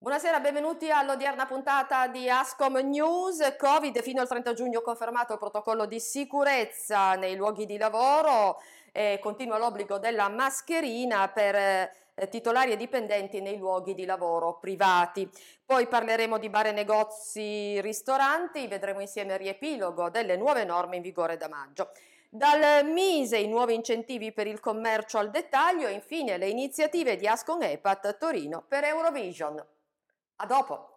Buonasera, benvenuti all'odierna puntata di Ascom News. Covid fino al 30 giugno confermato il protocollo di sicurezza nei luoghi di lavoro e continua l'obbligo della mascherina per eh, titolari e dipendenti nei luoghi di lavoro privati. Poi parleremo di bar e negozi, ristoranti, vedremo insieme il riepilogo delle nuove norme in vigore da maggio. Dal Mise i nuovi incentivi per il commercio al dettaglio e infine le iniziative di Ascon EPAT Torino per Eurovision. A dopo!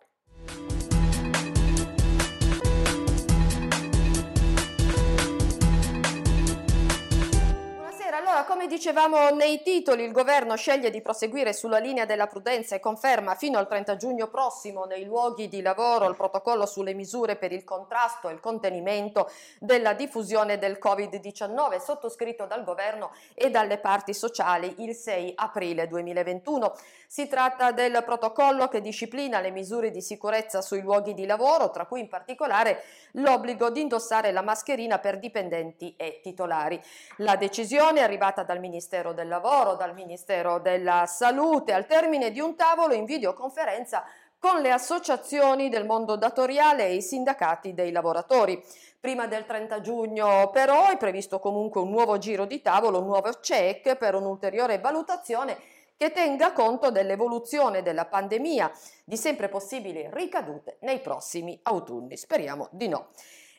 Dicevamo nei titoli, il governo sceglie di proseguire sulla linea della prudenza e conferma fino al 30 giugno prossimo nei luoghi di lavoro il protocollo sulle misure per il contrasto e il contenimento della diffusione del Covid-19 sottoscritto dal governo e dalle parti sociali il 6 aprile 2021. Si tratta del protocollo che disciplina le misure di sicurezza sui luoghi di lavoro, tra cui in particolare l'obbligo di indossare la mascherina per dipendenti e titolari. La decisione arriva arrivata dal Ministero del Lavoro, dal Ministero della Salute, al termine di un tavolo in videoconferenza con le associazioni del mondo datoriale e i sindacati dei lavoratori. Prima del 30 giugno però è previsto comunque un nuovo giro di tavolo, un nuovo check per un'ulteriore valutazione che tenga conto dell'evoluzione della pandemia, di sempre possibili ricadute nei prossimi autunni. Speriamo di no.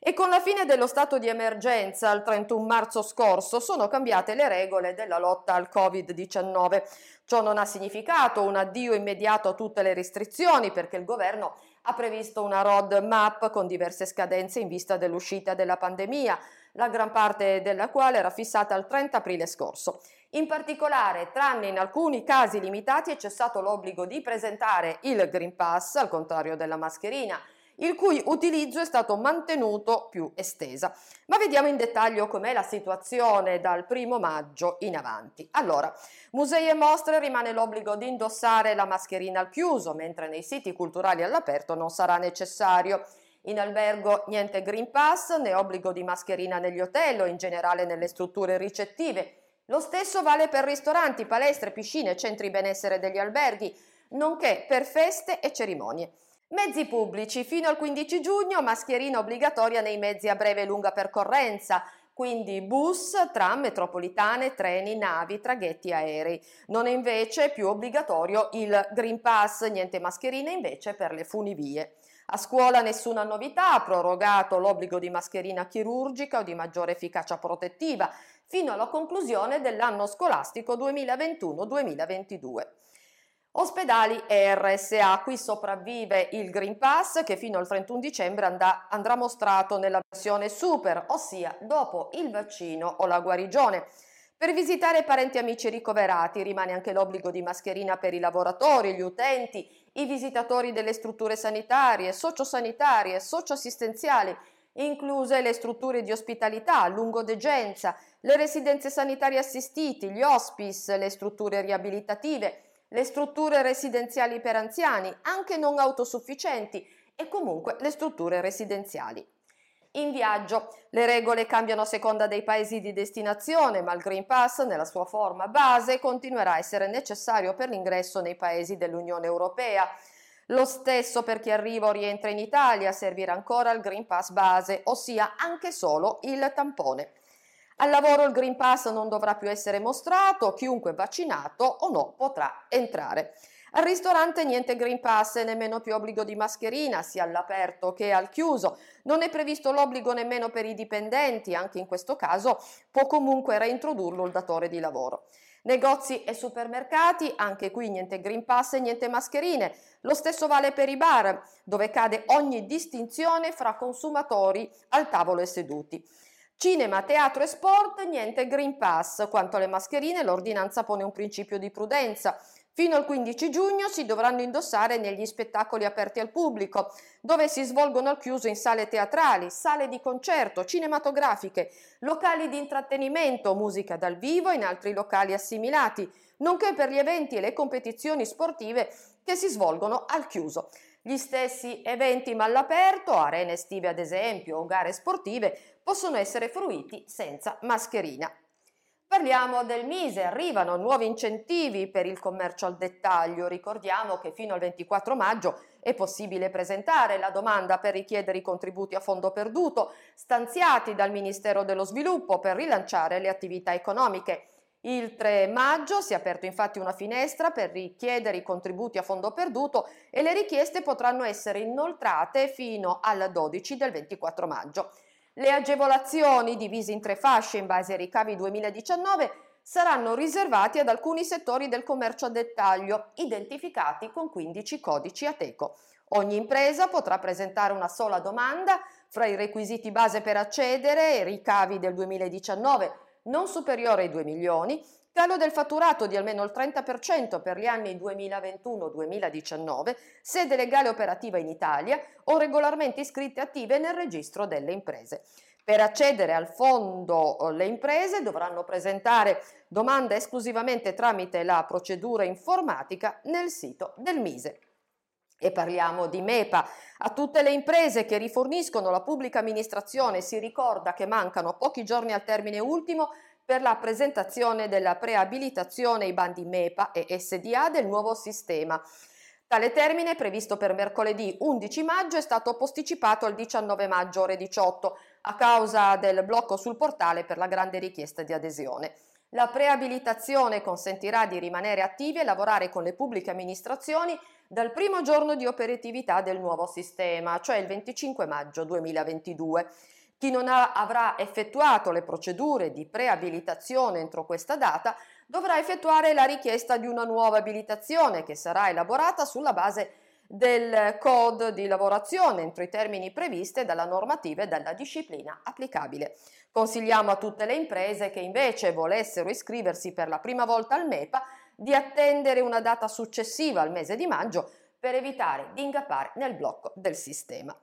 E con la fine dello stato di emergenza il 31 marzo scorso sono cambiate le regole della lotta al Covid-19. Ciò non ha significato un addio immediato a tutte le restrizioni perché il governo ha previsto una road map con diverse scadenze in vista dell'uscita della pandemia, la gran parte della quale era fissata al 30 aprile scorso. In particolare, tranne in alcuni casi limitati, è cessato l'obbligo di presentare il Green Pass, al contrario della mascherina, il cui utilizzo è stato mantenuto più estesa. Ma vediamo in dettaglio com'è la situazione dal primo maggio in avanti. Allora, musei e mostre rimane l'obbligo di indossare la mascherina al chiuso, mentre nei siti culturali all'aperto non sarà necessario. In albergo niente Green Pass né obbligo di mascherina negli hotel o in generale nelle strutture ricettive. Lo stesso vale per ristoranti, palestre, piscine, centri benessere degli alberghi, nonché per feste e cerimonie. Mezzi pubblici. Fino al 15 giugno mascherina obbligatoria nei mezzi a breve e lunga percorrenza, quindi bus, tram, metropolitane, treni, navi, traghetti aerei. Non è invece più obbligatorio il Green Pass, niente mascherine invece per le funivie. A scuola nessuna novità, prorogato l'obbligo di mascherina chirurgica o di maggiore efficacia protettiva fino alla conclusione dell'anno scolastico 2021-2022. Ospedali e RSA, qui sopravvive il Green Pass che fino al 31 dicembre andrà, andrà mostrato nella versione super, ossia dopo il vaccino o la guarigione. Per visitare parenti e amici ricoverati rimane anche l'obbligo di mascherina per i lavoratori, gli utenti, i visitatori delle strutture sanitarie, sociosanitarie, socioassistenziali, incluse le strutture di ospitalità, lungodegenza, le residenze sanitarie assistiti, gli hospice, le strutture riabilitative, le strutture residenziali per anziani, anche non autosufficienti, e comunque le strutture residenziali. In viaggio le regole cambiano a seconda dei paesi di destinazione, ma il Green Pass nella sua forma base continuerà a essere necessario per l'ingresso nei paesi dell'Unione Europea. Lo stesso per chi arriva o rientra in Italia servirà ancora il Green Pass base, ossia anche solo il tampone. Al lavoro il Green Pass non dovrà più essere mostrato, chiunque vaccinato o no potrà entrare. Al ristorante niente Green Pass e nemmeno più obbligo di mascherina, sia all'aperto che al chiuso. Non è previsto l'obbligo nemmeno per i dipendenti, anche in questo caso può comunque reintrodurlo il datore di lavoro. Negozi e supermercati, anche qui niente Green Pass e niente mascherine. Lo stesso vale per i bar, dove cade ogni distinzione fra consumatori al tavolo e seduti. Cinema, teatro e sport, niente Green Pass. Quanto alle mascherine, l'ordinanza pone un principio di prudenza. Fino al 15 giugno si dovranno indossare negli spettacoli aperti al pubblico, dove si svolgono al chiuso in sale teatrali, sale di concerto, cinematografiche, locali di intrattenimento, musica dal vivo e in altri locali assimilati, nonché per gli eventi e le competizioni sportive che si svolgono al chiuso. Gli stessi eventi ma all'aperto, arene estive ad esempio o gare sportive, possono essere fruiti senza mascherina. Parliamo del Mise, arrivano nuovi incentivi per il commercio al dettaglio. Ricordiamo che fino al 24 maggio è possibile presentare la domanda per richiedere i contributi a fondo perduto stanziati dal Ministero dello Sviluppo per rilanciare le attività economiche. Il 3 maggio si è aperto infatti una finestra per richiedere i contributi a fondo perduto e le richieste potranno essere inoltrate fino al 12 del 24 maggio. Le agevolazioni, divise in tre fasce in base ai ricavi 2019, saranno riservati ad alcuni settori del commercio a dettaglio, identificati con 15 codici ATECO. Ogni impresa potrà presentare una sola domanda fra i requisiti base per accedere e ricavi del 2019 non superiore ai 2 milioni Calo del fatturato di almeno il 30% per gli anni 2021-2019, sede legale operativa in Italia o regolarmente iscritte attive nel registro delle imprese. Per accedere al fondo le imprese dovranno presentare domanda esclusivamente tramite la procedura informatica nel sito del Mise. E parliamo di MEPA. A tutte le imprese che riforniscono la pubblica amministrazione si ricorda che mancano pochi giorni al termine ultimo per la presentazione della preabilitazione ai bandi MEPA e SDA del nuovo sistema. Tale termine, previsto per mercoledì 11 maggio, è stato posticipato al 19 maggio ore 18 a causa del blocco sul portale per la grande richiesta di adesione. La preabilitazione consentirà di rimanere attivi e lavorare con le pubbliche amministrazioni dal primo giorno di operatività del nuovo sistema, cioè il 25 maggio 2022. Chi non ha, avrà effettuato le procedure di preabilitazione entro questa data dovrà effettuare la richiesta di una nuova abilitazione che sarà elaborata sulla base del code di lavorazione entro i termini previsti dalla normativa e dalla disciplina applicabile. Consigliamo a tutte le imprese che invece volessero iscriversi per la prima volta al MEPA di attendere una data successiva al mese di maggio per evitare di ingappare nel blocco del sistema.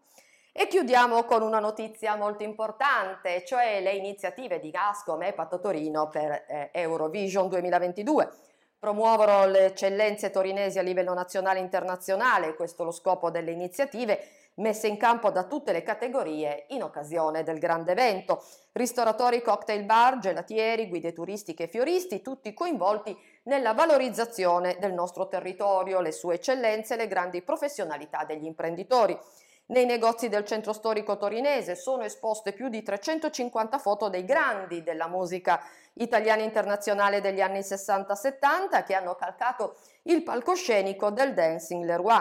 E chiudiamo con una notizia molto importante, cioè le iniziative di Gascom e Patto Torino per eh, Eurovision 2022. Promuovono le eccellenze torinesi a livello nazionale e internazionale, questo è lo scopo delle iniziative messe in campo da tutte le categorie in occasione del grande evento. Ristoratori, cocktail bar, gelatieri, guide turistiche e fioristi, tutti coinvolti nella valorizzazione del nostro territorio, le sue eccellenze e le grandi professionalità degli imprenditori. Nei negozi del centro storico torinese sono esposte più di 350 foto dei grandi della musica italiana internazionale degli anni 60-70 che hanno calcato il palcoscenico del Dancing Leroy.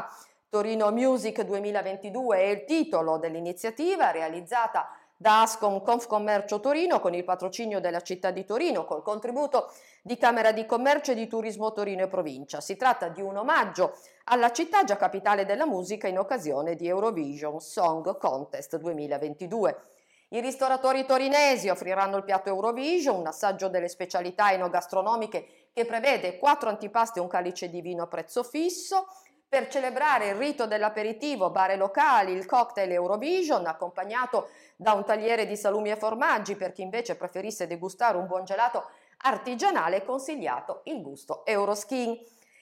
Torino Music 2022 è il titolo dell'iniziativa realizzata da Ascom Confcommercio Torino con il patrocinio della città di Torino col contributo di Camera di Commercio e di Turismo Torino e Provincia. Si tratta di un omaggio alla città già capitale della musica in occasione di Eurovision Song Contest 2022. I ristoratori torinesi offriranno il piatto Eurovision, un assaggio delle specialità enogastronomiche che prevede quattro antipasti e un calice di vino a prezzo fisso, per celebrare il rito dell'aperitivo, bare locali, il cocktail Eurovision, accompagnato da un tagliere di salumi e formaggi per chi invece preferisse degustare un buon gelato artigianale consigliato il gusto Euroskin.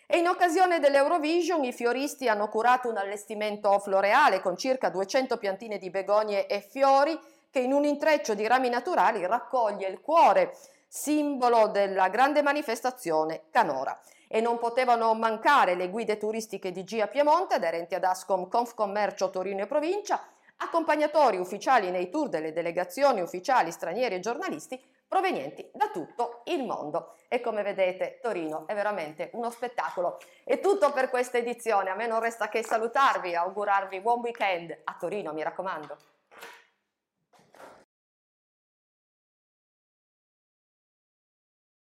E in occasione dell'Eurovision i fioristi hanno curato un allestimento floreale con circa 200 piantine di begonie e fiori che in un intreccio di rami naturali raccoglie il cuore, simbolo della grande manifestazione canora e non potevano mancare le guide turistiche di Gia Piemonte aderenti ad Ascom Confcommercio Torino e Provincia, accompagnatori ufficiali nei tour delle delegazioni ufficiali stranieri e giornalisti provenienti da tutto il mondo. E come vedete Torino è veramente uno spettacolo. È tutto per questa edizione, a me non resta che salutarvi, augurarvi buon weekend a Torino, mi raccomando.